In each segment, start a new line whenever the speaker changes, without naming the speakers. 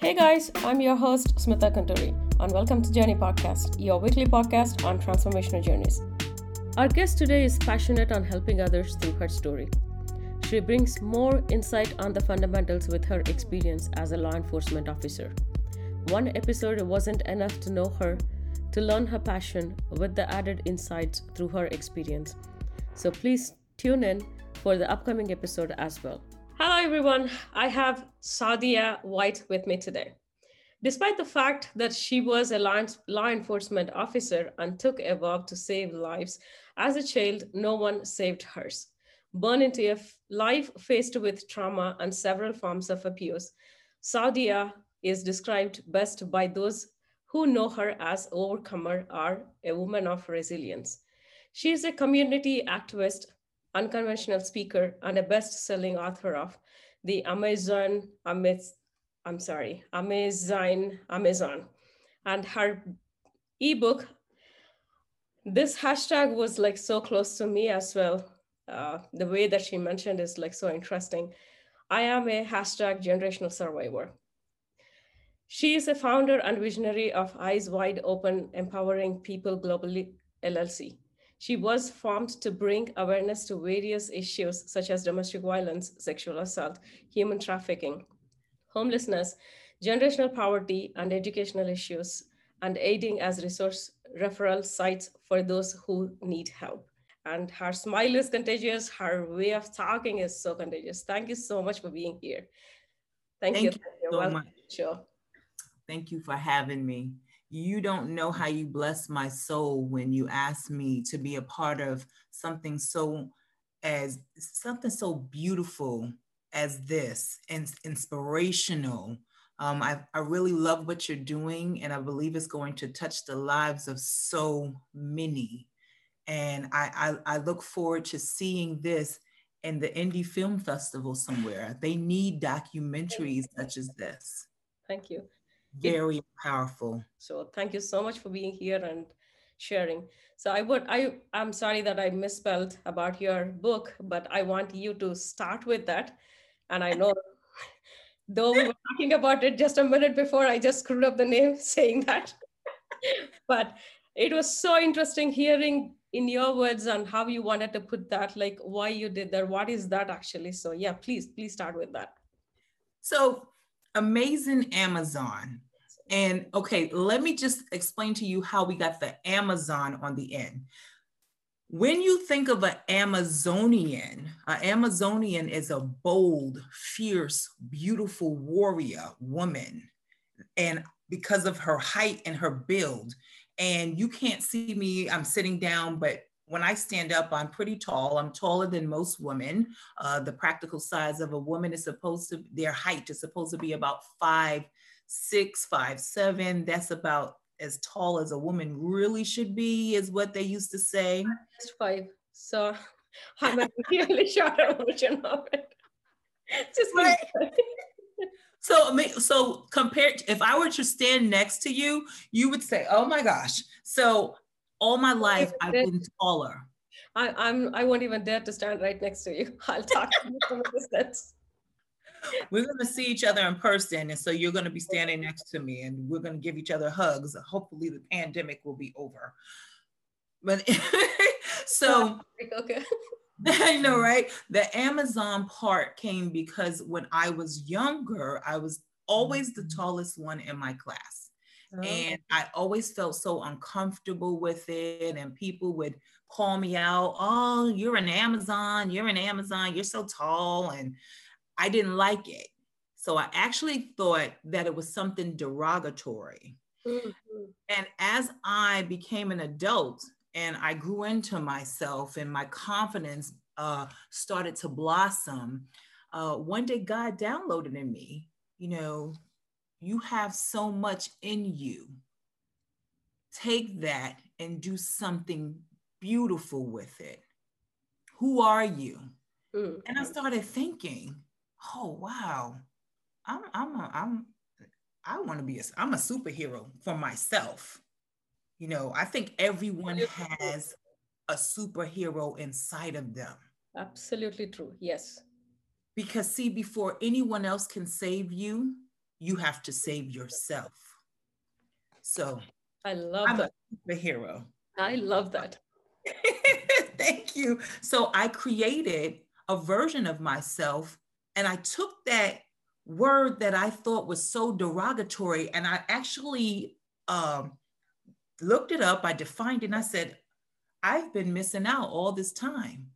Hey guys, I'm your host Smitha Gunturi, and welcome to Journey Podcast, your weekly podcast on transformational journeys. Our guest today is passionate on helping others through her story. She brings more insight on the fundamentals with her experience as a law enforcement officer. One episode wasn't enough to know her, to learn her passion with the added insights through her experience. So please tune in for the upcoming episode as well. Hello, everyone. I have Saadia White with me today. Despite the fact that she was a law enforcement officer and took a vow to save lives, as a child, no one saved hers. Born into a life faced with trauma and several forms of abuse, Saadia is described best by those who know her as overcomer or a woman of resilience. She is a community activist, unconventional speaker, and a best-selling author of the Amazon, I'm sorry, Amazon, Amazon. And her ebook, this hashtag was like so close to me as well. Uh, the way that she mentioned is like so interesting. I am a hashtag generational survivor. She is a founder and visionary of Eyes Wide Open Empowering People Globally LLC. She was formed to bring awareness to various issues such as domestic violence, sexual assault, human trafficking, homelessness, generational poverty, and educational issues, and aiding as resource referral sites for those who need help. And her smile is contagious. Her way of talking is so contagious. Thank you so much for being here.
Thank, Thank you. you so much. Sure. Thank you for having me you don't know how you bless my soul when you ask me to be a part of something so as something so beautiful as this and inspirational. Um, I, I really love what you're doing and i believe it's going to touch the lives of so many. And I, I, I look forward to seeing this in the indie film festival somewhere. They need documentaries such as this.
Thank you
very it, powerful.
So thank you so much for being here and sharing. So i would i i'm sorry that i misspelled about your book but i want you to start with that. And i know though we were talking about it just a minute before i just screwed up the name saying that. But it was so interesting hearing in your words and how you wanted to put that like why you did that what is that actually? So yeah please please start with that.
So amazing Amazon. And okay, let me just explain to you how we got the Amazon on the end. When you think of an Amazonian, an Amazonian is a bold, fierce, beautiful warrior woman. And because of her height and her build, and you can't see me, I'm sitting down, but when I stand up, I'm pretty tall. I'm taller than most women. Uh, the practical size of a woman is supposed to, their height is supposed to be about five, six, five, seven. That's about as tall as a woman really should be, is what they used to say.
Just five. So I'm a really short version of it. Just right.
So, so compared, if I were to stand next to you, you would say, "Oh my gosh!" So all my life I've been taller.
I, I'm I won't even dare to stand right next to you. I'll talk to you from a distance.
We're gonna see each other in person, and so you're gonna be standing next to me, and we're gonna give each other hugs. Hopefully, the pandemic will be over. But so okay. I know, right? The Amazon part came because when I was younger, I was always the mm-hmm. tallest one in my class. And I always felt so uncomfortable with it. And people would call me out, oh, you're an Amazon, you're an Amazon, you're so tall. And I didn't like it. So I actually thought that it was something derogatory. Mm-hmm. And as I became an adult and I grew into myself and my confidence uh, started to blossom, uh, one day God downloaded in me, you know, you have so much in you. Take that and do something beautiful with it. Who are you? Mm-hmm. And I started thinking, oh wow, I'm I'm a, I'm I want to be a I'm a superhero for myself. You know, I think everyone has a superhero inside of them.
Absolutely true. Yes.
Because see, before anyone else can save you, you have to save yourself. So
I love
I'm
that.
a hero.
I love that.
Thank you. So I created a version of myself and I took that word that I thought was so derogatory and I actually um, looked it up. I defined it and I said, I've been missing out all this time.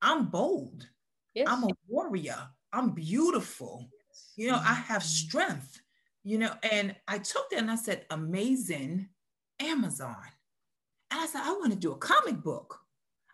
I'm bold. Yes. I'm a warrior. I'm beautiful. You know, I have strength, you know, and I took that and I said, amazing Amazon. And I said, I want to do a comic book.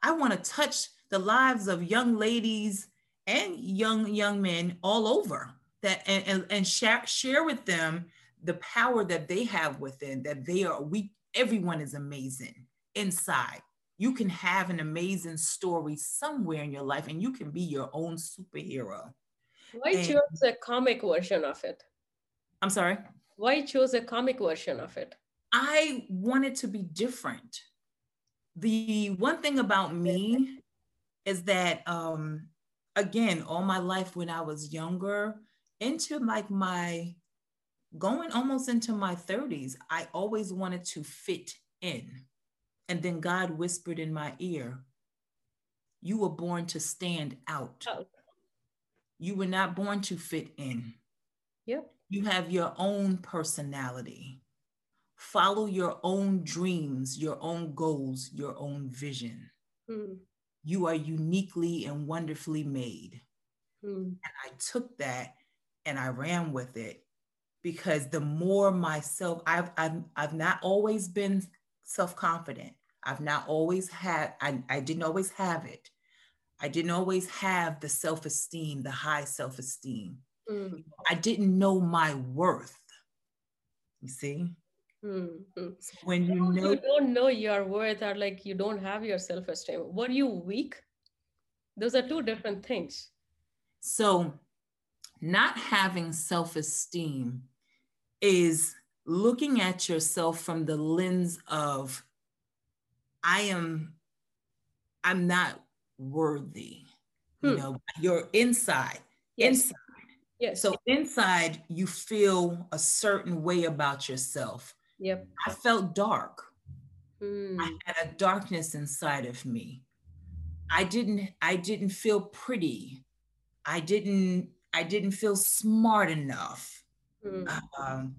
I want to touch the lives of young ladies and young young men all over that and, and, and share, share with them the power that they have within that they are we everyone is amazing inside you can have an amazing story somewhere in your life and you can be your own superhero
why and, choose a comic version of it?
I'm sorry?
Why choose a comic version of it?
I wanted to be different. The one thing about me is that um again all my life when i was younger into like my going almost into my 30s i always wanted to fit in. And then god whispered in my ear you were born to stand out. Oh. You were not born to fit in
yep
you have your own personality follow your own dreams your own goals your own vision mm you are uniquely and wonderfully made. Mm. And I took that and I ran with it because the more myself, I've, I've, I've not always been self confident. I've not always had, I, I didn't always have it. I didn't always have the self esteem, the high self esteem. Mm. I didn't know my worth. You see?
Mm-hmm. When you know you don't know your worth or like you don't have your self-esteem, were you weak? Those are two different things.
So not having self-esteem is looking at yourself from the lens of I am I'm not worthy. Hmm. You know, your inside. Yes. Inside. Yes. So inside you feel a certain way about yourself
Yep.
I felt dark. Mm. I had a darkness inside of me. I didn't I didn't feel pretty. I didn't I didn't feel smart enough. Mm. Um,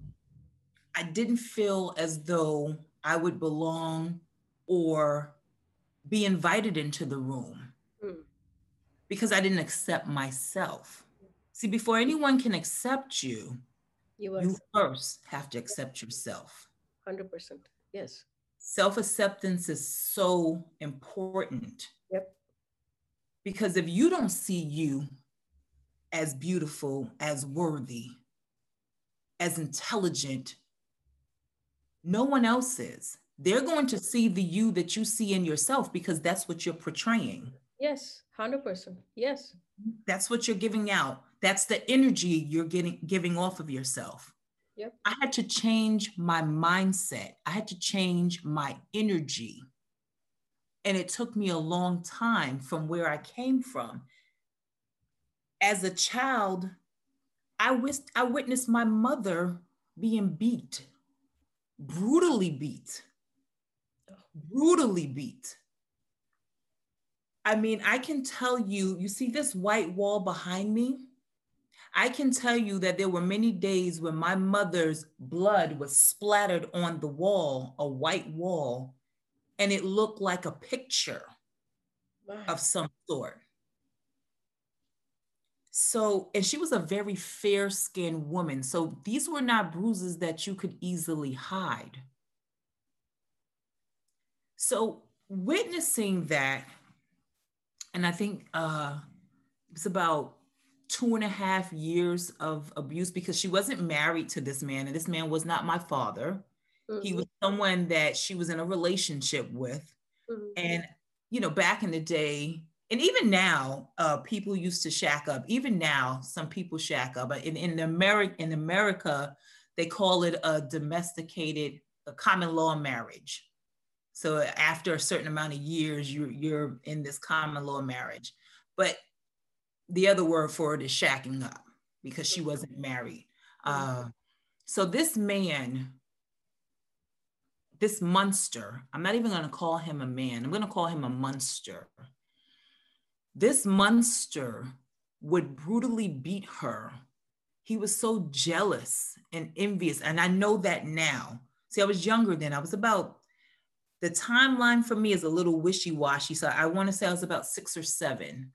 I didn't feel as though I would belong or be invited into the room. Because I didn't accept myself. See, before anyone can accept you, you, you first have to accept yourself.
100%. Yes.
Self acceptance is so important.
Yep.
Because if you don't see you as beautiful, as worthy, as intelligent, no one else is. They're going to see the you that you see in yourself because that's what you're portraying.
Yes, 100%. Yes.
That's what you're giving out. That's the energy you're getting giving off of yourself.
Yep.
I had to change my mindset. I had to change my energy. And it took me a long time from where I came from. As a child, I, wis- I witnessed my mother being beat, brutally beat, brutally beat. I mean, I can tell you, you see this white wall behind me? I can tell you that there were many days when my mother's blood was splattered on the wall, a white wall, and it looked like a picture wow. of some sort. So, and she was a very fair skinned woman. So these were not bruises that you could easily hide. So, witnessing that, and I think uh, it's about two and a half years of abuse because she wasn't married to this man, and this man was not my father. Mm-hmm. He was someone that she was in a relationship with. Mm-hmm. And, you know, back in the day, and even now, uh, people used to shack up. Even now, some people shack up. In, in, America, in America, they call it a domesticated, a common law marriage. So after a certain amount of years, you're, you're in this common law marriage. But the other word for it is shacking up because she wasn't married. Uh, so this man, this monster, I'm not even going to call him a man, I'm going to call him a monster. This monster would brutally beat her. He was so jealous and envious. And I know that now. See, I was younger then. I was about, the timeline for me is a little wishy washy. So I want to say I was about six or seven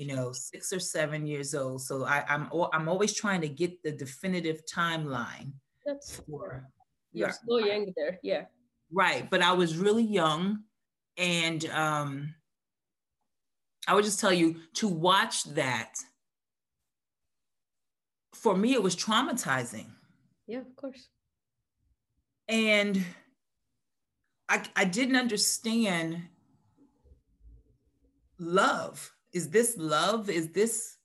you know, six or seven years old. So I, am I'm, I'm always trying to get the definitive timeline.
That's for you're yeah. still young there, yeah.
Right, but I was really young, and um, I would just tell you to watch that. For me, it was traumatizing.
Yeah, of course.
And I, I didn't understand love is this love? Is this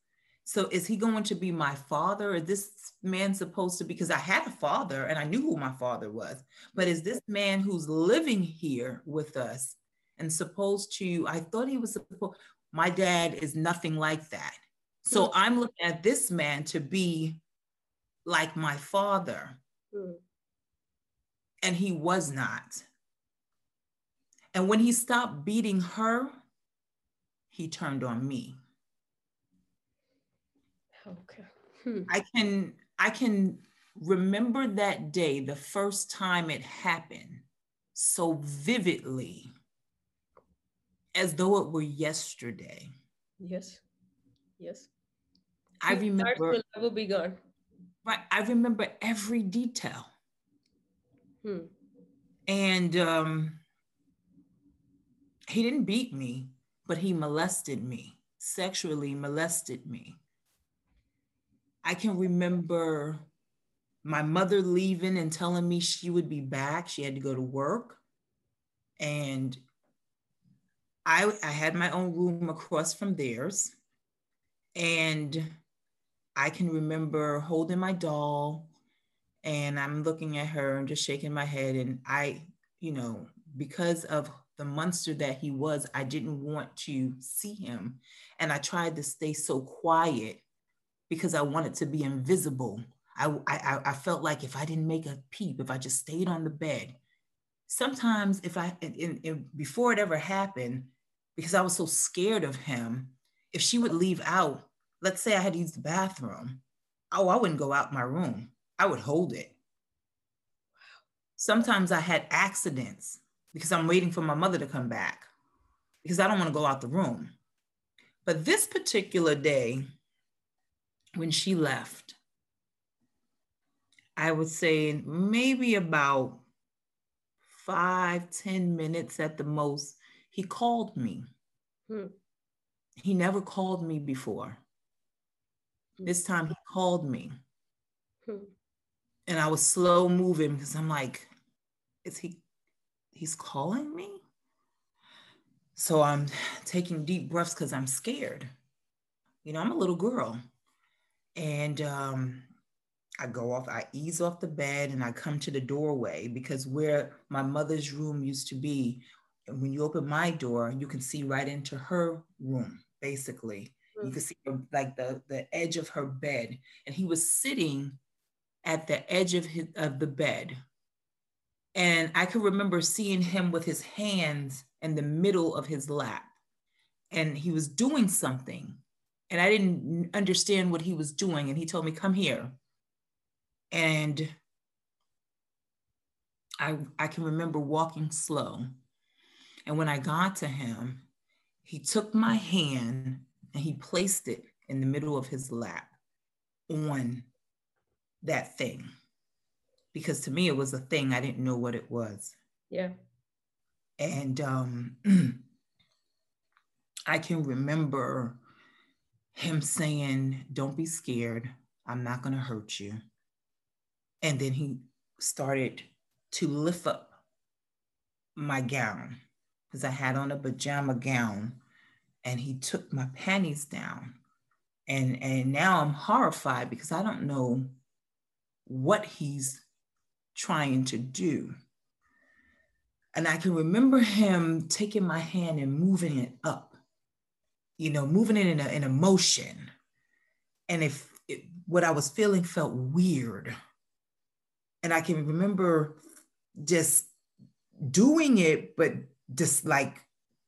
so is he going to be my father? Is this man supposed to because I had a father and I knew who my father was, but is this man who's living here with us and supposed to, I thought he was supposed, my dad is nothing like that. So mm. I'm looking at this man to be like my father. Mm. And he was not. And when he stopped beating her, he turned on me.
Okay. Hmm.
I can I can remember that day, the first time it happened, so vividly, as though it were yesterday.
Yes. Yes.
I remember
will be gone.
Right. I remember every detail. Hmm. And um he didn't beat me but he molested me, sexually molested me. I can remember my mother leaving and telling me she would be back. She had to go to work. And I, I had my own room across from theirs. And I can remember holding my doll and I'm looking at her and just shaking my head. And I, you know, because of the monster that he was, I didn't want to see him. And I tried to stay so quiet because I wanted to be invisible. I, I, I felt like if I didn't make a peep, if I just stayed on the bed, sometimes if I, before it ever happened, because I was so scared of him, if she would leave out, let's say I had to use the bathroom, oh, I wouldn't go out my room. I would hold it. Sometimes I had accidents because I'm waiting for my mother to come back because I don't want to go out the room. But this particular day, when she left, I would say maybe about five, ten minutes at the most, he called me. Hmm. He never called me before. Hmm. This time he called me. Hmm. And I was slow moving because I'm like, is he he's calling me. So I'm taking deep breaths because I'm scared. You know, I'm a little girl. And um, I go off, I ease off the bed and I come to the doorway because where my mother's room used to be, when you open my door, you can see right into her room, basically. Mm-hmm. You can see like the, the edge of her bed. And he was sitting at the edge of, his, of the bed and I can remember seeing him with his hands in the middle of his lap. And he was doing something. And I didn't understand what he was doing. And he told me, Come here. And I, I can remember walking slow. And when I got to him, he took my hand and he placed it in the middle of his lap on that thing because to me it was a thing I didn't know what it was.
Yeah.
And um, I can remember him saying, Don't be scared. I'm not going to hurt you. And then he started to lift up my gown because I had on a pajama gown and he took my panties down. And, and now I'm horrified because I don't know what he's trying to do. And I can remember him taking my hand and moving it up, you know, moving it in a, in a motion. And if it, what I was feeling felt weird, and I can remember just doing it, but just like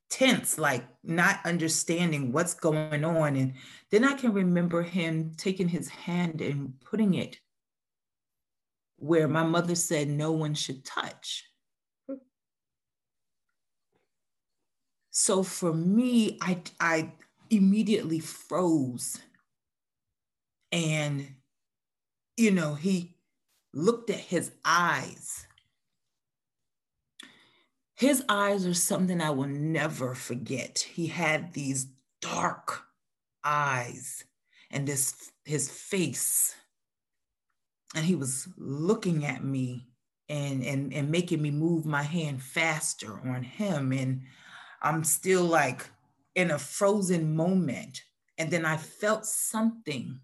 tense, like not understanding what's going on. And then I can remember him taking his hand and putting it where mm. my mother said no one should touch. Hmm. So for me, I, I immediately froze. And, you know, he looked at his eyes his eyes are something I will never forget. He had these dark eyes and this his face. And he was looking at me and, and, and making me move my hand faster on him. And I'm still like in a frozen moment. And then I felt something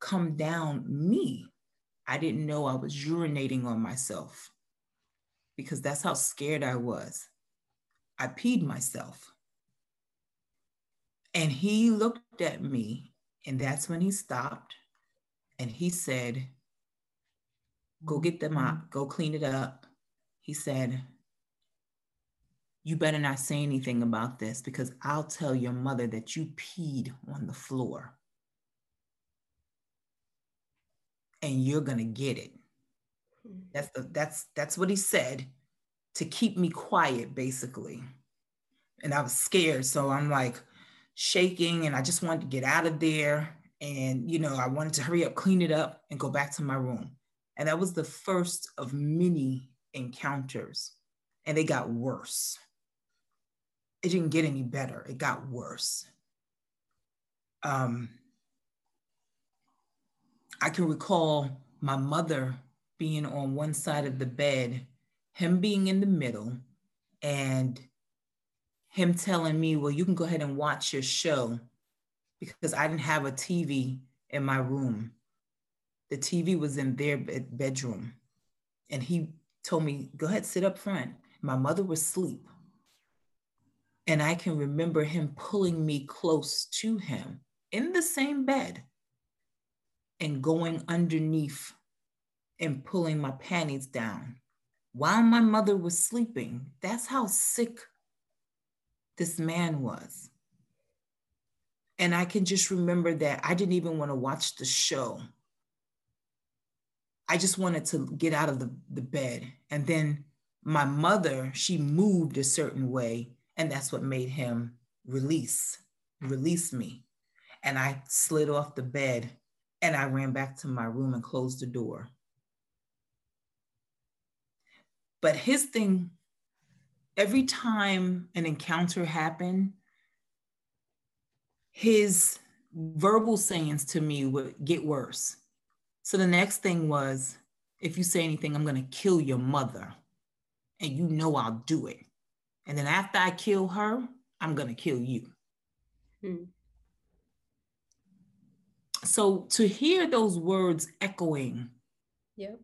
come down me. I didn't know I was urinating on myself because that's how scared I was. I peed myself. And he looked at me, and that's when he stopped and he said, Go get the mop, go clean it up. He said, You better not say anything about this because I'll tell your mother that you peed on the floor. And you're to get it. Hmm. That's the that's that's what he said to keep me quiet, basically. And I was scared. So I'm like shaking and I just wanted to get out of there. And you know, I wanted to hurry up, clean it up, and go back to my room. And that was the first of many encounters. And they got worse. It didn't get any better, it got worse. Um, I can recall my mother being on one side of the bed, him being in the middle, and him telling me, Well, you can go ahead and watch your show because I didn't have a TV in my room. The TV was in their bedroom. And he told me, Go ahead, sit up front. My mother was asleep. And I can remember him pulling me close to him in the same bed and going underneath and pulling my panties down while my mother was sleeping. That's how sick this man was. And I can just remember that I didn't even want to watch the show. I just wanted to get out of the, the bed. And then my mother, she moved a certain way, and that's what made him release, release me. And I slid off the bed and I ran back to my room and closed the door. But his thing, every time an encounter happened, his verbal sayings to me would get worse. So the next thing was, if you say anything, I'm going to kill your mother. And you know I'll do it. And then after I kill her, I'm going to kill you. Hmm. So to hear those words echoing
yep.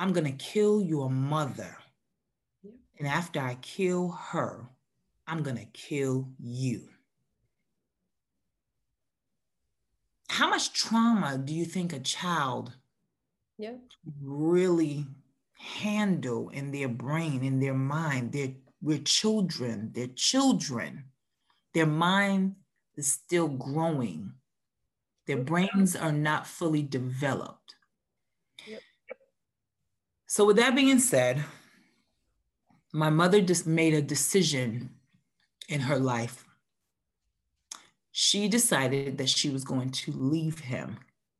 I'm going to kill your mother. And after I kill her, I'm going to kill you. How much trauma do you think a child
yeah.
really handle in their brain, in their mind? They're, we're children, they're children. Their mind is still growing. Their brains are not fully developed. So, with that being said, my mother just made a decision in her life. She decided that she was going to leave him.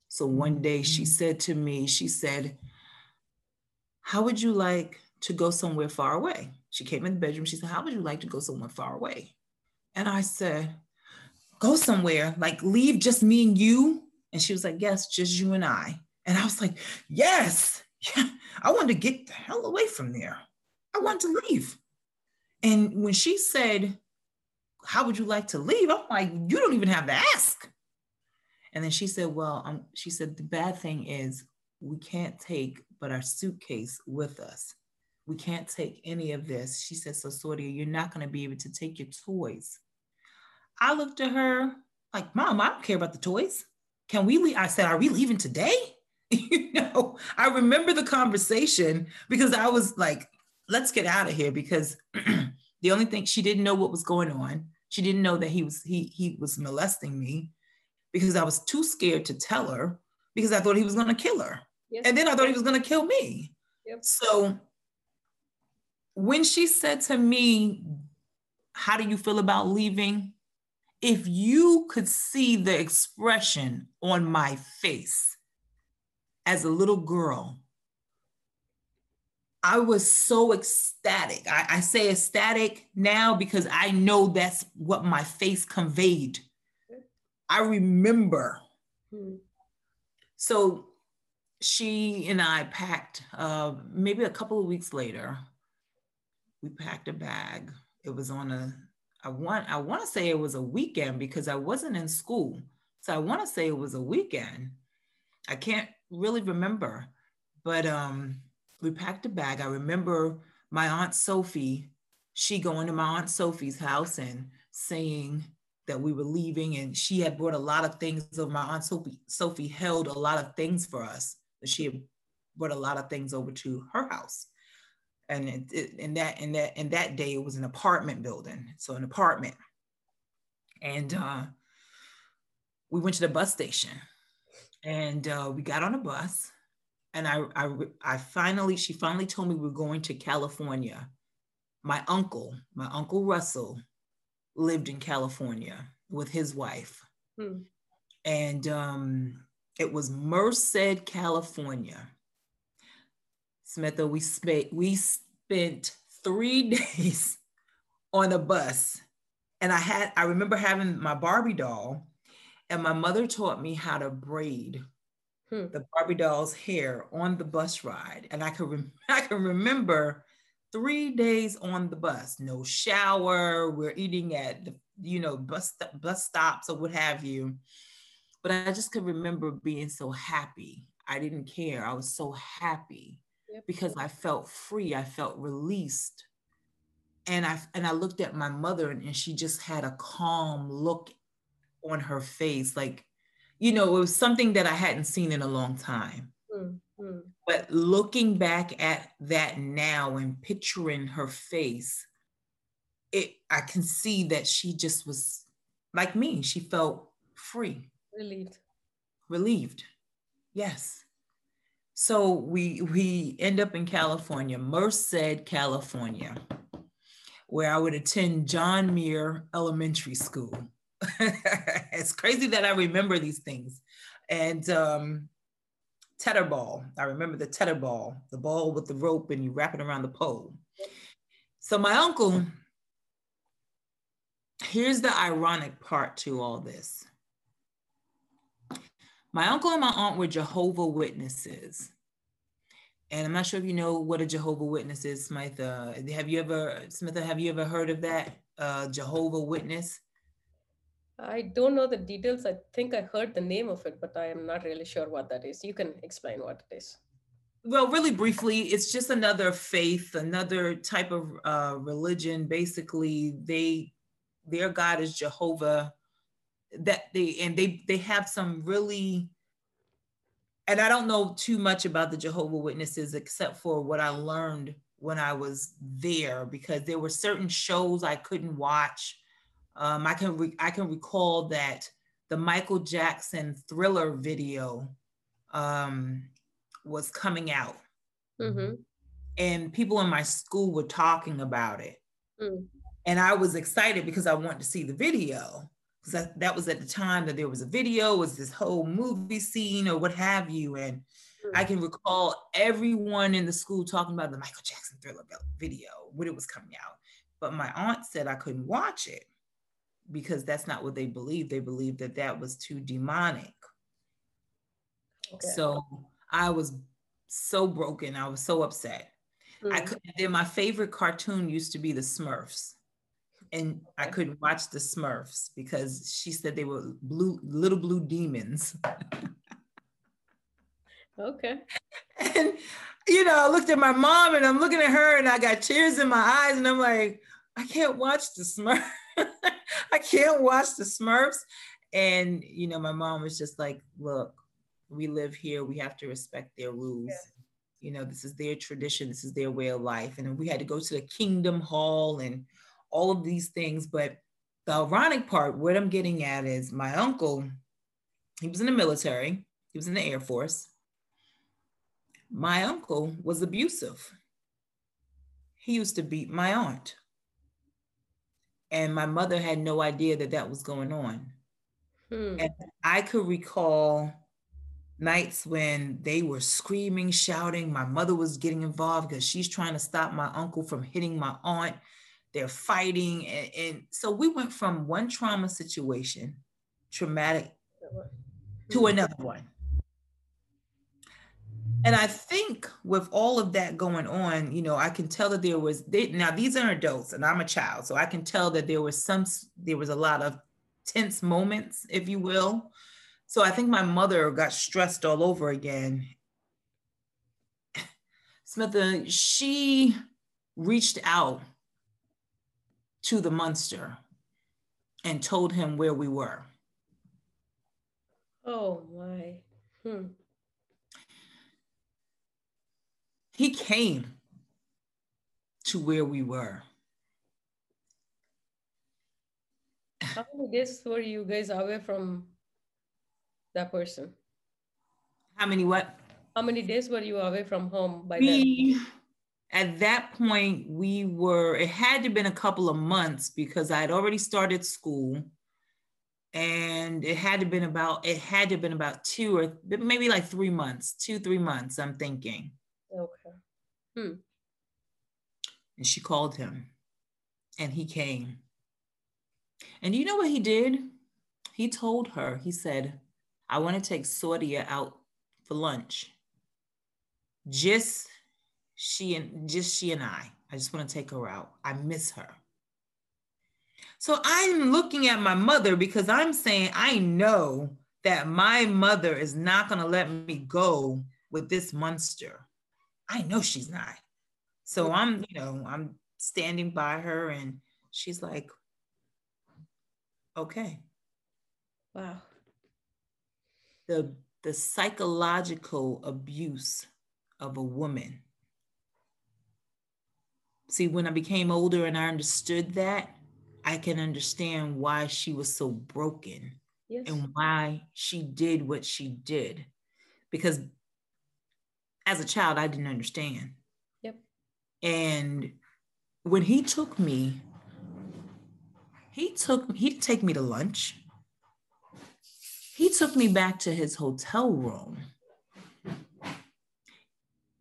So one day she mm-hmm. said to me, she said, How would you like to go somewhere far away? She came in the bedroom. She said, How would you like to go somewhere far away? And I said, Go somewhere, like leave just me and you. And she was like, Yes, just you and I. And I was like, Yes, yeah, I wanted to get the hell away from there. I wanted to leave. And when she said, How would you like to leave? I'm like, You don't even have to ask. And then she said, Well, um, she said, The bad thing is we can't take but our suitcase with us. We can't take any of this. She said, So, Saadia, you're not going to be able to take your toys. I looked at her like, Mom, I don't care about the toys. Can we leave? I said, Are we leaving today? you know, I remember the conversation because I was like, let's get out of here because the only thing she didn't know what was going on. She didn't know that he was he he was molesting me because I was too scared to tell her because I thought he was going to kill her. Yes. And then I thought he was going to kill me. Yep. So when she said to me, How do you feel about leaving? If you could see the expression on my face as a little girl, I was so ecstatic. I, I, say ecstatic now because I know that's what my face conveyed. I remember. Hmm. So she and I packed, uh, maybe a couple of weeks later, we packed a bag. It was on a, I want, I want to say it was a weekend because I wasn't in school. So I want to say it was a weekend. I can't really remember, but um, we packed a bag. I remember my aunt Sophie, she going to my aunt Sophie's house and saying that we were leaving, and she had brought a lot of things. So my aunt Sophie, Sophie held a lot of things for us. She had brought a lot of things over to her house, and it, it, in that in that in that day it was an apartment building, so an apartment, and uh, we went to the bus station, and uh, we got on a bus and I, I, I finally, she finally told me we are going to California. My uncle, my uncle Russell, lived in California with his wife, hmm. and um, it was Merced, California. Smitha, we spent we spent three days on a bus, and I had I remember having my Barbie doll, and my mother taught me how to braid hmm. the Barbie doll's hair on the bus ride. And I can, rem- I can remember three days on the bus, no shower, we're eating at the, you know, bus, bus stops or what have you. But I just could remember being so happy. I didn't care. I was so happy yep. because I felt free. I felt released. And I and I looked at my mother and, and she just had a calm look on her face, like you know, it was something that I hadn't seen in a long time. Mm-hmm. But looking back at that now and picturing her face, it I can see that she just was like me. She felt free.
Relieved.
Relieved. Yes. So we we end up in California, Merced, California, where I would attend John Muir Elementary School. it's crazy that I remember these things. And um, tetherball, I remember the tetherball, the ball with the rope and you wrap it around the pole. So my uncle, here's the ironic part to all this. My uncle and my aunt were Jehovah Witnesses. And I'm not sure if you know what a Jehovah Witness is, Smitha. Have you ever, Smitha, have you ever heard of that? Uh, Jehovah Witness?
I don't know the details. I think I heard the name of it, but I am not really sure what that is. You can explain what it is.
Well, really briefly, it's just another faith, another type of uh, religion. Basically, they their God is Jehovah. That they and they they have some really and I don't know too much about the Jehovah Witnesses except for what I learned when I was there because there were certain shows I couldn't watch um, I can re- I can recall that the Michael Jackson Thriller video um, was coming out, mm-hmm. and people in my school were talking about it, mm. and I was excited because I wanted to see the video because that, that was at the time that there was a video, was this whole movie scene or what have you, and mm. I can recall everyone in the school talking about the Michael Jackson Thriller video when it was coming out, but my aunt said I couldn't watch it because that's not what they believe. They believe that that was too demonic. Okay. So I was so broken. I was so upset. Mm-hmm. I could then my favorite cartoon used to be the Smurfs. And I couldn't watch the Smurfs because she said they were blue little blue demons.
okay.
And you know, I looked at my mom and I'm looking at her and I got tears in my eyes and I'm like, I can't watch the Smurfs. I can't watch the Smurfs. And, you know, my mom was just like, look, We live here. We have to respect their rules. Yeah. You know, this is their tradition. This is their way of life. And we had to go to the Kingdom Hall and all of these things. But the ironic part, what I'm getting at is my uncle, he was in the military, he was in the Air Force. My uncle was abusive. He used to beat my aunt. And my mother had no idea that that was going on. Hmm. And I could recall nights when they were screaming, shouting. My mother was getting involved because she's trying to stop my uncle from hitting my aunt. They're fighting. And, and so we went from one trauma situation, traumatic, to hmm. another one. And I think with all of that going on, you know, I can tell that there was they, now these are adults and I'm a child, so I can tell that there was some there was a lot of tense moments, if you will. So I think my mother got stressed all over again. Smitha, she reached out to the monster and told him where we were.
Oh my. Hmm.
He came to where we were.
How many days were you guys away from that person?
How many what?
How many days were you away from home by
we, then? At that point, we were, it had to have been a couple of months because I had already started school and it had to have been about, it had to have been about two or maybe like three months, two, three months, I'm thinking.
Okay. Hmm.
And she called him and he came. And you know what he did? He told her, he said, I want to take Saadia out for lunch. Just she and just she and I. I just want to take her out. I miss her. So I'm looking at my mother because I'm saying I know that my mother is not going to let me go with this monster. I know she's not. So I'm, you know, I'm standing by her and she's like, okay.
Wow.
The the psychological abuse of a woman. See, when I became older and I understood that, I can understand why she was so broken yes. and why she did what she did. Because as a child, I didn't understand.
Yep.
And when he took me, he took he'd take me to lunch. He took me back to his hotel room.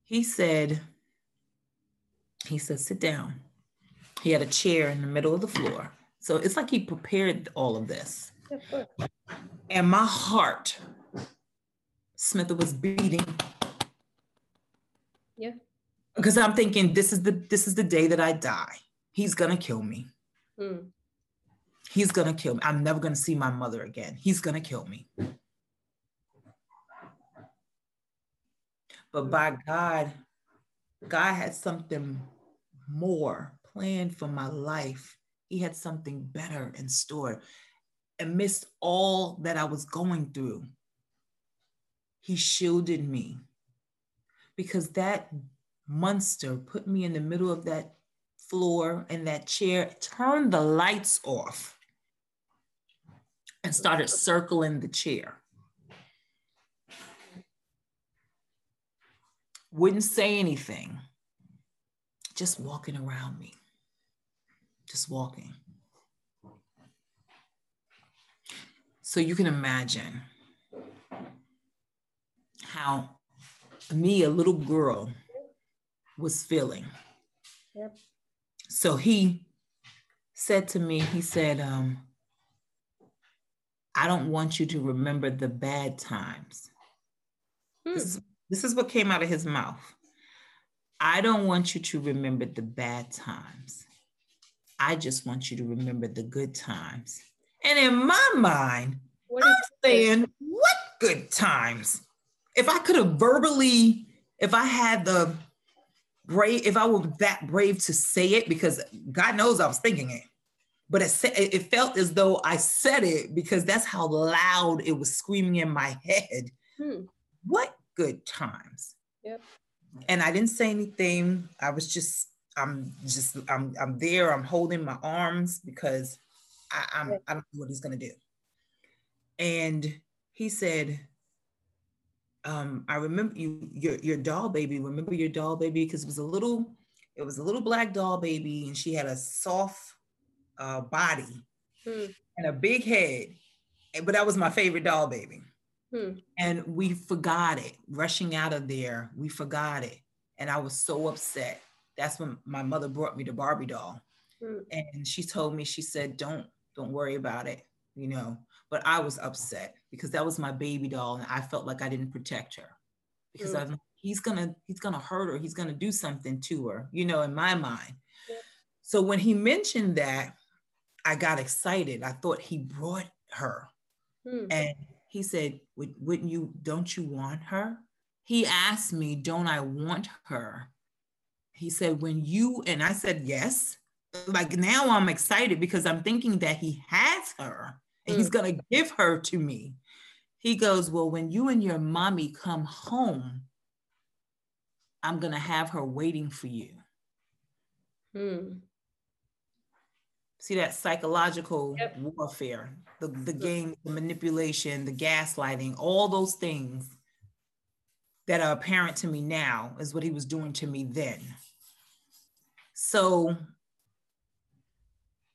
He said, he said, sit down. He had a chair in the middle of the floor. So it's like he prepared all of this. And my heart, Smitha was beating
yeah.
Because I'm thinking this is the this is the day that I die. He's gonna kill me. Mm. He's gonna kill me. I'm never gonna see my mother again. He's gonna kill me. But by God, God had something more planned for my life. He had something better in store. Amidst all that I was going through, He shielded me because that monster put me in the middle of that floor and that chair, turned the lights off, and started circling the chair. Wouldn't say anything, just walking around me, just walking. So you can imagine how me, a little girl, was feeling.
Yep.
So he said to me, he said, um, I don't want you to remember the bad times. Hmm. This, is, this is what came out of his mouth. I don't want you to remember the bad times. I just want you to remember the good times. And in my mind, what I'm saying, what good times? If I could have verbally, if I had the brave, if I were that brave to say it, because God knows I was thinking it, but it, it felt as though I said it because that's how loud it was screaming in my head. Hmm. what good times.
Yep.
And I didn't say anything. I was just, I'm just, I'm, I'm there. I'm holding my arms because I, I'm, I don't know what he's gonna do. And he said, um, I remember you, your, your doll baby. Remember your doll baby? Because it was a little, it was a little black doll baby, and she had a soft uh, body hmm. and a big head. But that was my favorite doll baby. Hmm. And we forgot it, rushing out of there. We forgot it. And I was so upset. That's when my mother brought me the Barbie doll. Hmm. And she told me, she said, don't, don't worry about it, you know. But I was upset because that was my baby doll. And I felt like I didn't protect her because hmm. I'm he's gonna, he's gonna hurt her, he's gonna do something to her, you know, in my mind. Yeah. So when he mentioned that, I got excited. I thought he brought her. Hmm. And he said, Wouldn't you, don't you want her? He asked me, Don't I want her? He said, When you, and I said, Yes. Like now I'm excited because I'm thinking that he has her and mm. he's going to give her to me. He goes, Well, when you and your mommy come home, I'm going to have her waiting for you. Hmm see that psychological yep. warfare the, the game the manipulation the gaslighting all those things that are apparent to me now is what he was doing to me then so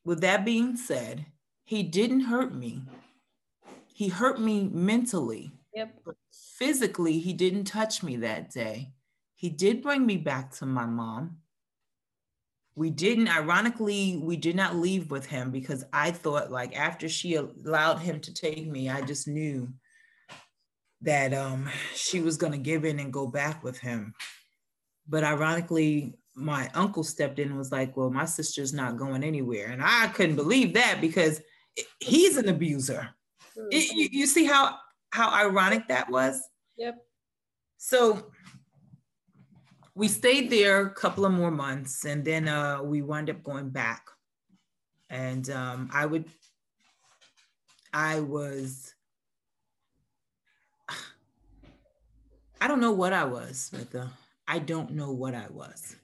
with that being said he didn't hurt me. He hurt me mentally.
Yep.
physically he didn't touch me that day. He did bring me back to my mom. We didn't ironically we did not leave with him because i thought like after she allowed him to take me i just knew that um she was going to give in and go back with him. But ironically my uncle stepped in and was like well my sister's not going anywhere. And i couldn't believe that because he's an abuser mm-hmm. it, you, you see how how ironic that was
yep
so we stayed there a couple of more months and then uh, we wound up going back. And um, I would, I was, I don't know what I was, but I don't know what I was.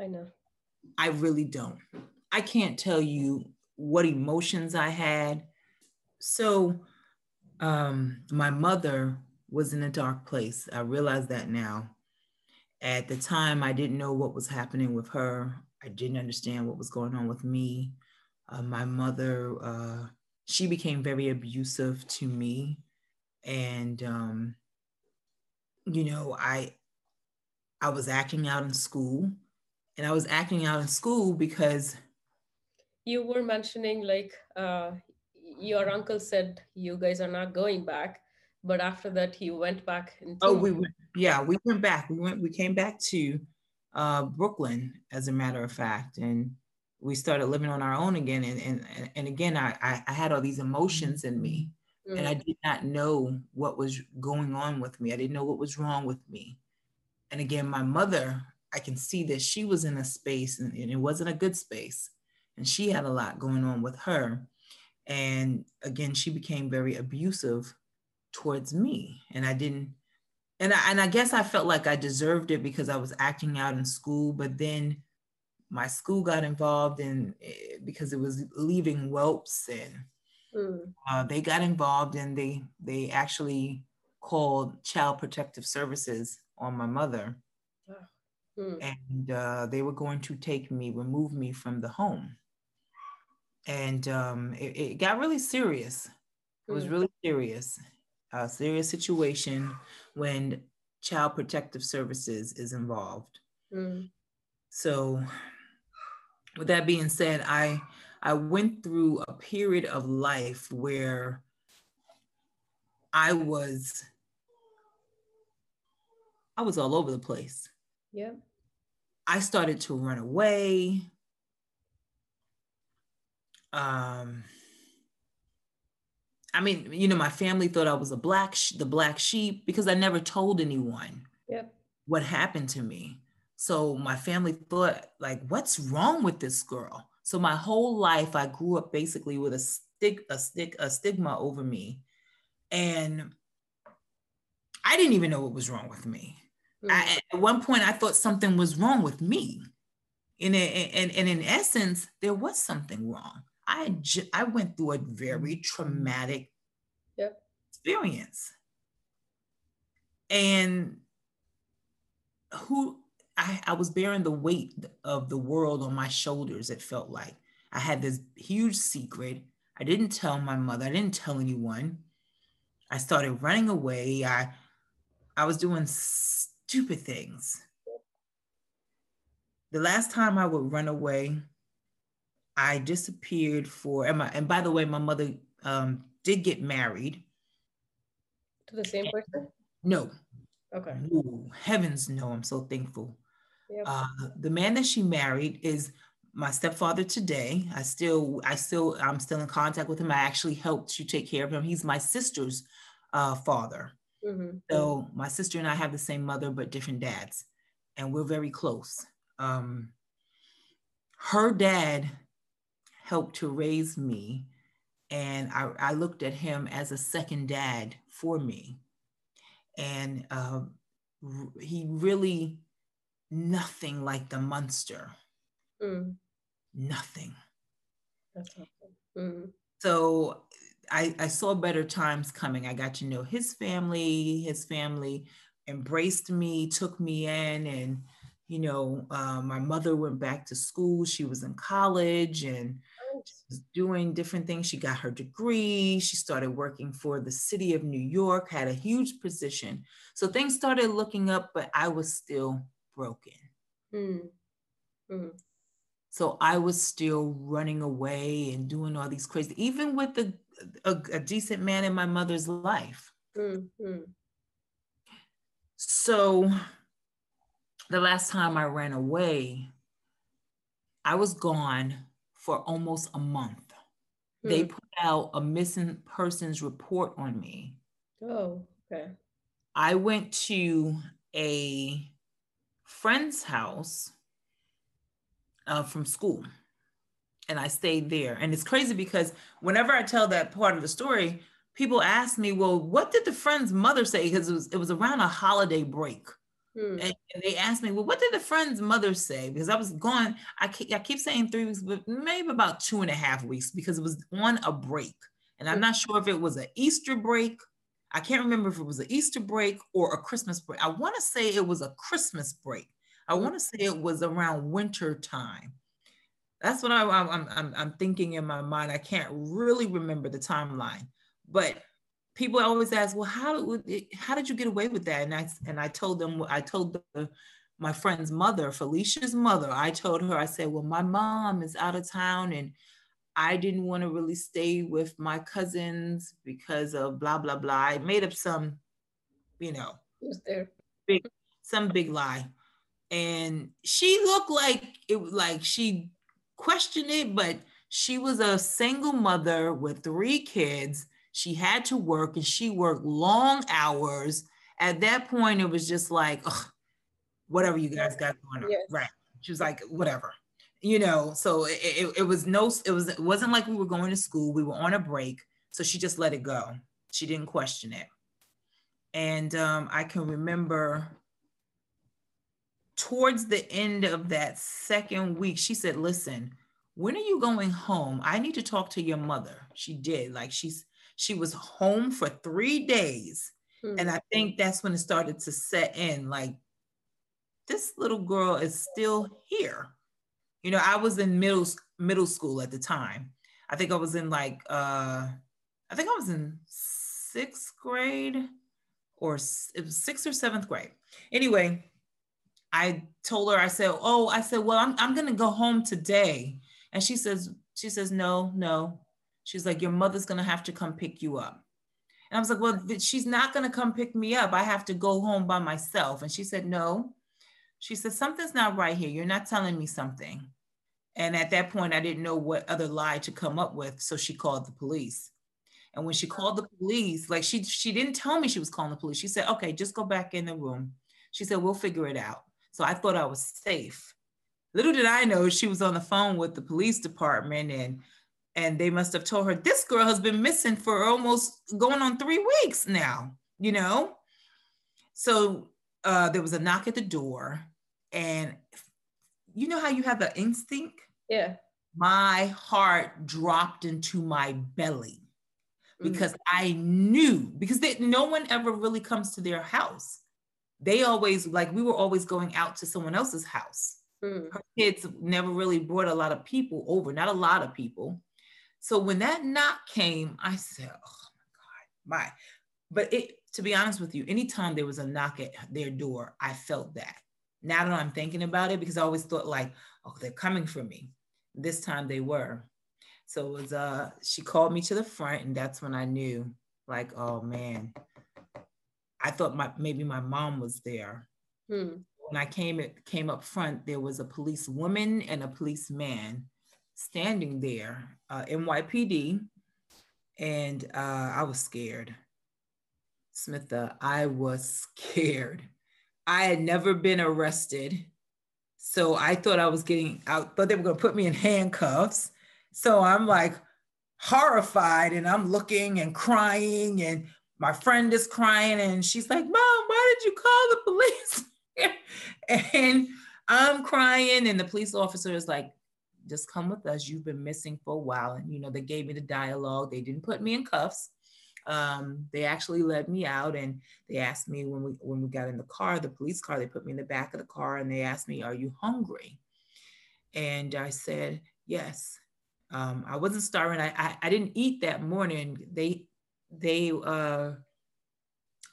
I know.
I really don't. I can't tell you what emotions I had. So, um, my mother was in a dark place. I realize that now. At the time, I didn't know what was happening with her. I didn't understand what was going on with me. Uh, my mother, uh, she became very abusive to me. And, um, you know, I, I was acting out in school and I was acting out in school because
you were mentioning like uh, your uncle said you guys are not going back but after that he went back
into oh we went yeah we went back. We went we came back to uh, brooklyn as a matter of fact and we started living on our own again and and, and again I, I had all these emotions in me mm-hmm. and i did not know what was going on with me. I didn't know what was wrong with me. And again my mother i can see that she was in a space and, and it wasn't a good space and she had a lot going on with her. And again she became very abusive towards me. And i didn't and I, and I guess i felt like i deserved it because i was acting out in school but then my school got involved in eh, because it was leaving whelps and mm. uh, they got involved and they they actually called child protective services on my mother. Mm. and uh, they were going to take me remove me from the home and um, it, it, got really serious it was hmm. really serious a serious situation when child protective services is involved. Mm. So with that being said, I I went through a period of life where I was I was all over the place.
Yep.
I started to run away. Um I mean, you know, my family thought I was a black, sh- the black sheep because I never told anyone
yep.
what happened to me. So my family thought, like, what's wrong with this girl? So my whole life, I grew up basically with a stick, a stick, a stigma over me, and I didn't even know what was wrong with me. Mm. I, at one point, I thought something was wrong with me. And, and, and in essence, there was something wrong. I, went through a very traumatic yep. experience. And who I, I was bearing the weight of the world on my shoulders, it felt like. I had this huge secret. I didn't tell my mother, I didn't tell anyone. I started running away. I I was doing stupid things. The last time I would run away, I disappeared for and, my, and by the way, my mother um, did get married.
To the same person?
No.
Okay.
Ooh, heavens no, I'm so thankful. Yep. Uh, the man that she married is my stepfather today. I still, I still, I'm still in contact with him. I actually helped to take care of him. He's my sister's uh, father. Mm-hmm. So my sister and I have the same mother, but different dads, and we're very close. Um, her dad helped to raise me, and I, I, looked at him as a second dad for me. And uh, he really nothing like the monster. Mm. Nothing. That's awesome. Mm. So I, I saw better times coming. I got to know his family. His family embraced me, took me in, and you know, uh, my mother went back to school. She was in college and was doing different things. She got her degree. She started working for the city of New York, had a huge position. So things started looking up, but I was still broken. Mm. Mm. So I was still running away and doing all these crazy, even with the, a, a decent man in my mother's life. Mm-hmm. So the last time I ran away, I was gone for almost a month. Mm. They put out a missing persons report on me.
Oh, okay.
I went to a friend's house uh, from school and I stayed there. And it's crazy because whenever I tell that part of the story, people ask me, well, what did the friend's mother say? Because it was, it was around a holiday break. Hmm. And, they asked me, well, what did the friend's mother say? Because I was gone, I keep, I keep saying three weeks, but maybe about two and a half weeks because it was on a break. And I'm hmm. not sure if it was an Easter break. I can't remember if it was an Easter break or a Christmas break. I want to say it was a Christmas break I want to say it was around winter time. That's what I, am I'm, I'm thinking in my mind. I can't really remember the timeline, but people always ask, well, how did, how did you get away with that? And I, and I told them, I told the, my friend's mother, Felicia's mother, I told her, I said, well, my mom is out of town and I didn't want to really stay with my cousins because of blah, blah, blah. I made up some, you know, big, some big lie and she looked like it was like she questioned it, but she was a single mother with three kids. She had to work and she worked long hours. At that point, it was just like, whatever you guys got going on. Yes. Right. She was like, whatever. You know, so it, it, it was no, it was it wasn't like we were going to school. We were on a break. So she just let it go. She didn't question it. And um, I can remember towards the end of that second week, she said, Listen, when are you going home? I need to talk to your mother. She did. Like she's she was home for three days. Mm-hmm. And I think that's when it started to set in like this little girl is still here. You know, I was in middle middle school at the time. I think I was in like uh I think I was in sixth grade or it was sixth or seventh grade. Anyway, I told her, I said, Oh, I said, well, I'm, I'm going to go home today. And she says, she says, no, no. She's like, your mother's going to have to come pick you up. And I was like, well, she's not going to come pick me up. I have to go home by myself. And she said, no. She said, something's not right here. You're not telling me something. And at that point, I didn't know what other lie to come up with. So she called the police. And when she called the police, like she she didn't tell me she was calling the police. She said, okay, just go back in the room. She said, we'll figure it out. So I thought I was safe. Little did I know she was on the phone with the police department and and they must have told her this girl has been missing for almost going on three weeks now, you know? So uh, there was a knock at the door, and you know how you have the instinct?
Yeah.
My heart dropped into my belly because I knew because they, no one ever really comes to their house. They always like we were always going out to someone else's house.
Mm.
Her kids never really brought a lot of people over, not a lot of people. So when that knock came, I said, "Oh my god, my!" But it, to be honest with you, anytime there was a knock at their door, I felt that. Now that I'm thinking about it, because I always thought like, "Oh, they're coming for me." This time they were. So it was uh she called me to the front and that's when I knew like oh man. I thought my maybe my mom was there.
Mm.
When I came it came up front there was a police woman and a policeman standing there uh, NYPD and uh, I was scared. Smitha, I was scared. I had never been arrested. So I thought I was getting out, thought they were going to put me in handcuffs. So I'm like horrified and I'm looking and crying and my friend is crying and she's like, "Mom, why did you call the police?" and I'm crying and the police officer is like, "Just come with us. You've been missing for a while." And you know, they gave me the dialogue. They didn't put me in cuffs. Um, they actually let me out and they asked me when we when we got in the car, the police car, they put me in the back of the car and they asked me, "Are you hungry?" And I said, "Yes." Um, I wasn't starving. I, I, I didn't eat that morning. They they uh,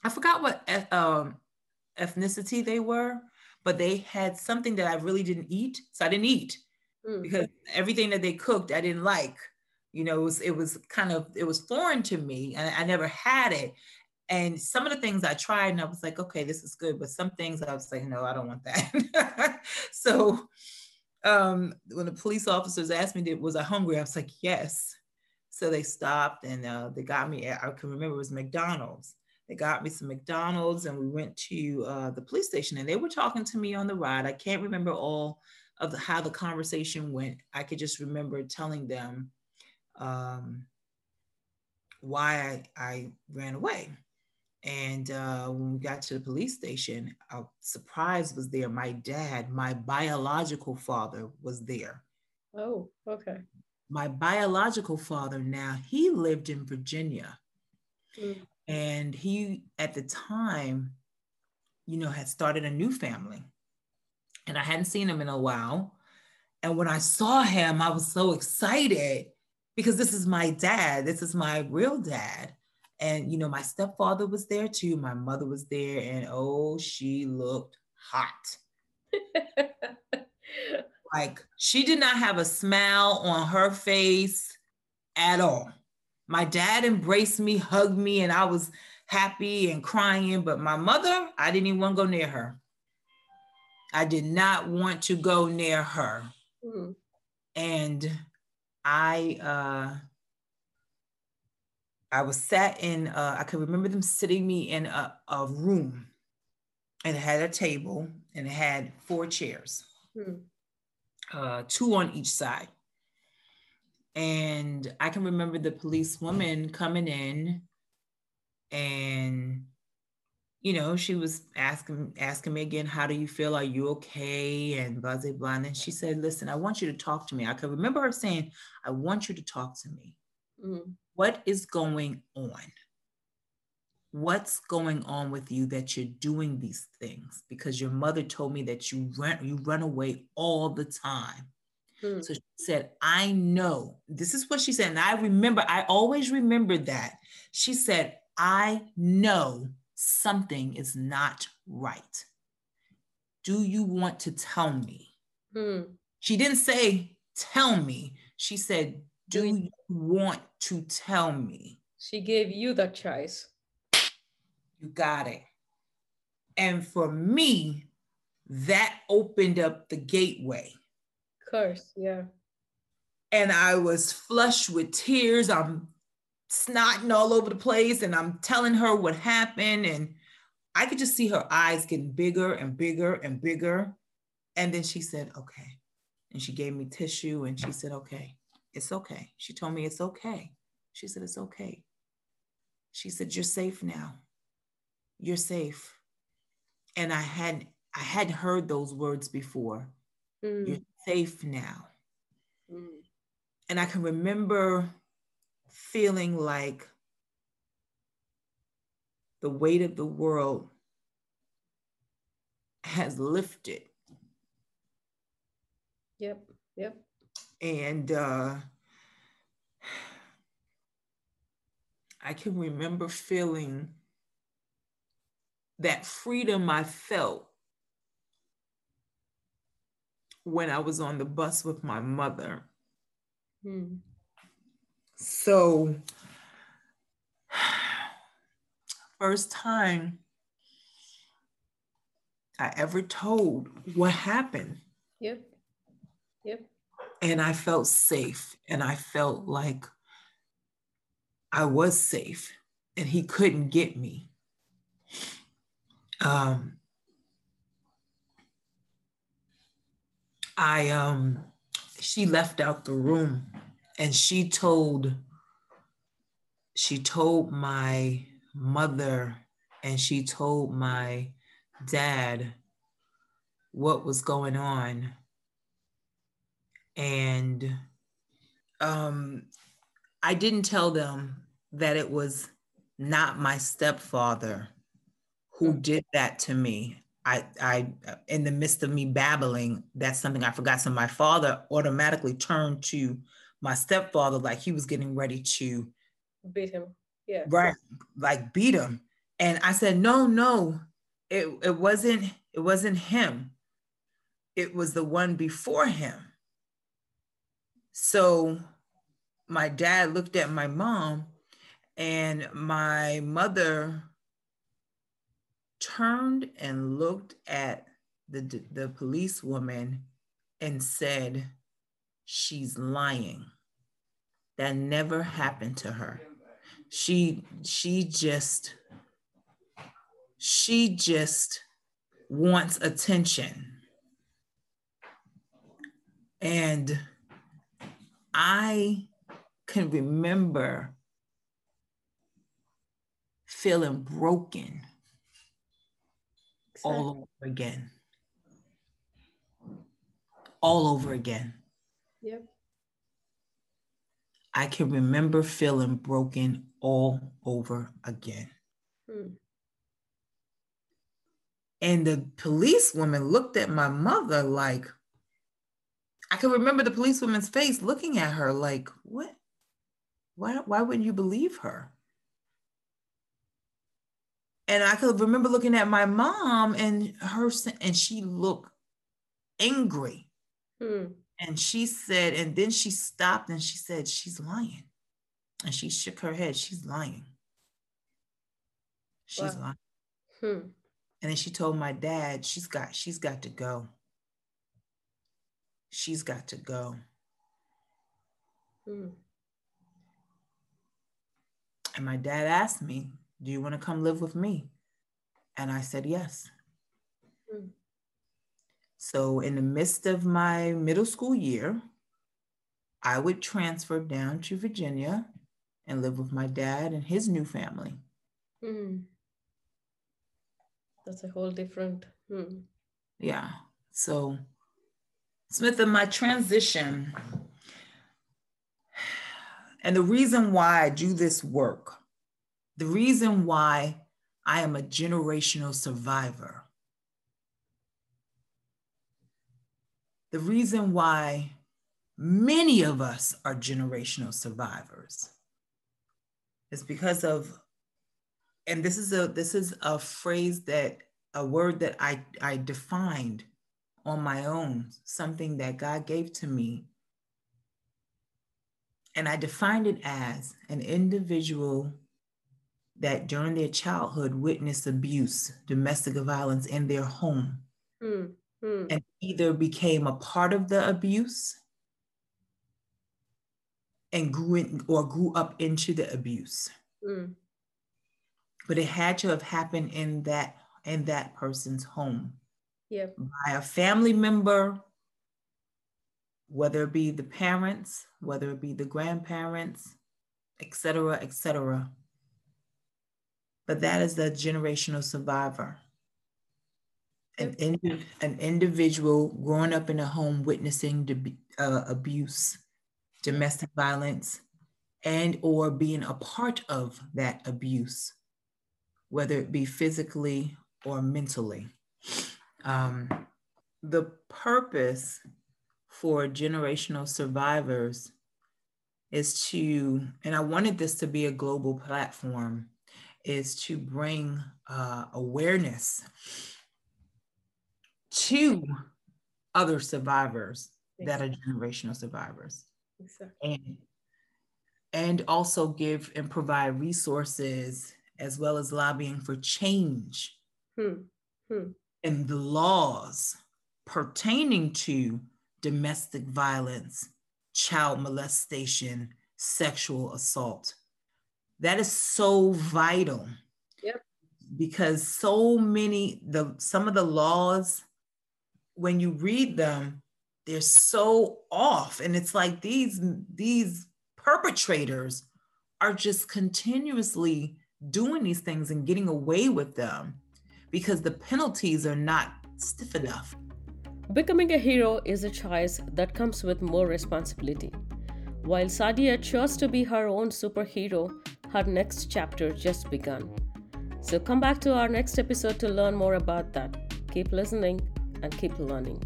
I forgot what um, ethnicity they were, but they had something that I really didn't eat, so I didn't eat
Mm.
because everything that they cooked I didn't like. You know, it was it was kind of it was foreign to me, and I never had it. And some of the things I tried, and I was like, okay, this is good, but some things I was like, no, I don't want that. so um, when the police officers asked me, was I hungry? I was like, yes. So they stopped and uh, they got me. I can remember it was McDonald's. They got me some McDonald's and we went to uh, the police station and they were talking to me on the ride. I can't remember all of how the conversation went. I could just remember telling them um, why I, I ran away. And uh, when we got to the police station, a surprise was there. My dad, my biological father, was there.
Oh, okay.
My biological father now, he lived in Virginia.
Mm.
And he, at the time, you know, had started a new family. And I hadn't seen him in a while. And when I saw him, I was so excited because this is my dad. This is my real dad. And, you know, my stepfather was there too. My mother was there. And oh, she looked hot. like she did not have a smile on her face at all. My dad embraced me, hugged me, and I was happy and crying. But my mother, I didn't even want to go near her. I did not want to go near her.
Mm.
And I uh I was sat in uh I can remember them sitting me in a, a room and it had a table and it had four chairs.
Mm.
Uh two on each side. And I can remember the police woman coming in and you know, she was asking asking me again, how do you feel? Are you okay? And blah blah blah. And then she said, listen, I want you to talk to me. I can remember her saying, I want you to talk to me.
Mm.
What is going on? What's going on with you that you're doing these things? Because your mother told me that you run you run away all the time.
Mm.
So she said, I know. This is what she said. And I remember, I always remembered that. She said, I know something is not right. Do you want to tell me?
Mm.
She didn't say, tell me. She said, do
Do
you want to tell me?
She gave you the choice.
You got it. And for me, that opened up the gateway.
Of course, yeah.
And I was flushed with tears. I'm snotting all over the place and I'm telling her what happened. And I could just see her eyes getting bigger and bigger and bigger. And then she said, okay. And she gave me tissue and she said, okay, it's okay. She told me it's okay. She said, it's okay. She said, you're safe now. You're safe. and I had I had heard those words before. Mm. You're safe now. Mm. And I can remember feeling like the weight of the world has lifted.
Yep, yep.
And uh, I can remember feeling that freedom I felt when I was on the bus with my mother. Hmm. So, first time I ever told what happened.
Yep. Yep.
And I felt safe and I felt like I was safe and he couldn't get me. Um, I um she left out the room and she told she told my mother and she told my dad what was going on and um I didn't tell them that it was not my stepfather who did that to me. I, I, in the midst of me babbling, that's something I forgot. So my father automatically turned to my stepfather like he was getting ready to
beat him. Yeah.
Right. Like beat him. And I said, no, no, it, it wasn't, it wasn't him. It was the one before him. So my dad looked at my mom and my mother turned and looked at the, the policewoman and said, She's lying. That never happened to her. She she just she just wants attention. And I can remember feeling broken all over again. All over again.
Yep.
I can remember feeling broken all over again. Hmm. And the policewoman looked at my mother like, I can remember the policewoman's face looking at her like, what? Why, why wouldn't you believe her? And I could remember looking at my mom and her, and she looked angry. Hmm. And she said, and then she stopped and she said, She's lying. And she shook her head, She's lying. She's wow. lying. Hmm. And then she told my dad, She's got, she's got to go. She's got to go. Hmm. And my dad asked me, do you want to come live with me? And I said, Yes. So, in the midst of my middle school year, I would transfer down to Virginia and live with my dad and his new family. Mm.
That's a whole different. Mm.
Yeah. So, Smitha, in my transition, and the reason why I do this work the reason why I am a generational survivor, the reason why many of us are generational survivors is because of and this is a this is a phrase that a word that I I defined on my own, something that God gave to me. And I defined it as an individual that during their childhood witnessed abuse, domestic violence in their home, mm, mm. and either became a part of the abuse and grew in, or grew up into the abuse. Mm. But it had to have happened in that in that person's home. By a family member, whether it be the parents, whether it be the grandparents, etc., etc but that is the generational survivor. An, indi- an individual growing up in a home witnessing de- uh, abuse, domestic violence, and or being a part of that abuse, whether it be physically or mentally. Um, the purpose for generational survivors is to, and I wanted this to be a global platform, is to bring uh, awareness to other survivors that are generational survivors. Exactly. And, and also give and provide resources as well as lobbying for change hmm. Hmm. in the laws pertaining to domestic violence, child molestation, sexual assault. That is so vital.
Yep.
Because so many the some of the laws when you read them they're so off and it's like these these perpetrators are just continuously doing these things and getting away with them because the penalties are not stiff enough.
Becoming a hero is a choice that comes with more responsibility. While Saadia chose to be her own superhero, her next chapter just begun. So come back to our next episode to learn more about that. Keep listening and keep learning.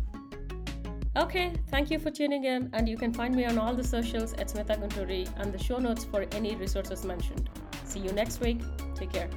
Okay, thank you for tuning in, and you can find me on all the socials at Smitha Gunturi and the show notes for any resources mentioned. See you next week. Take care.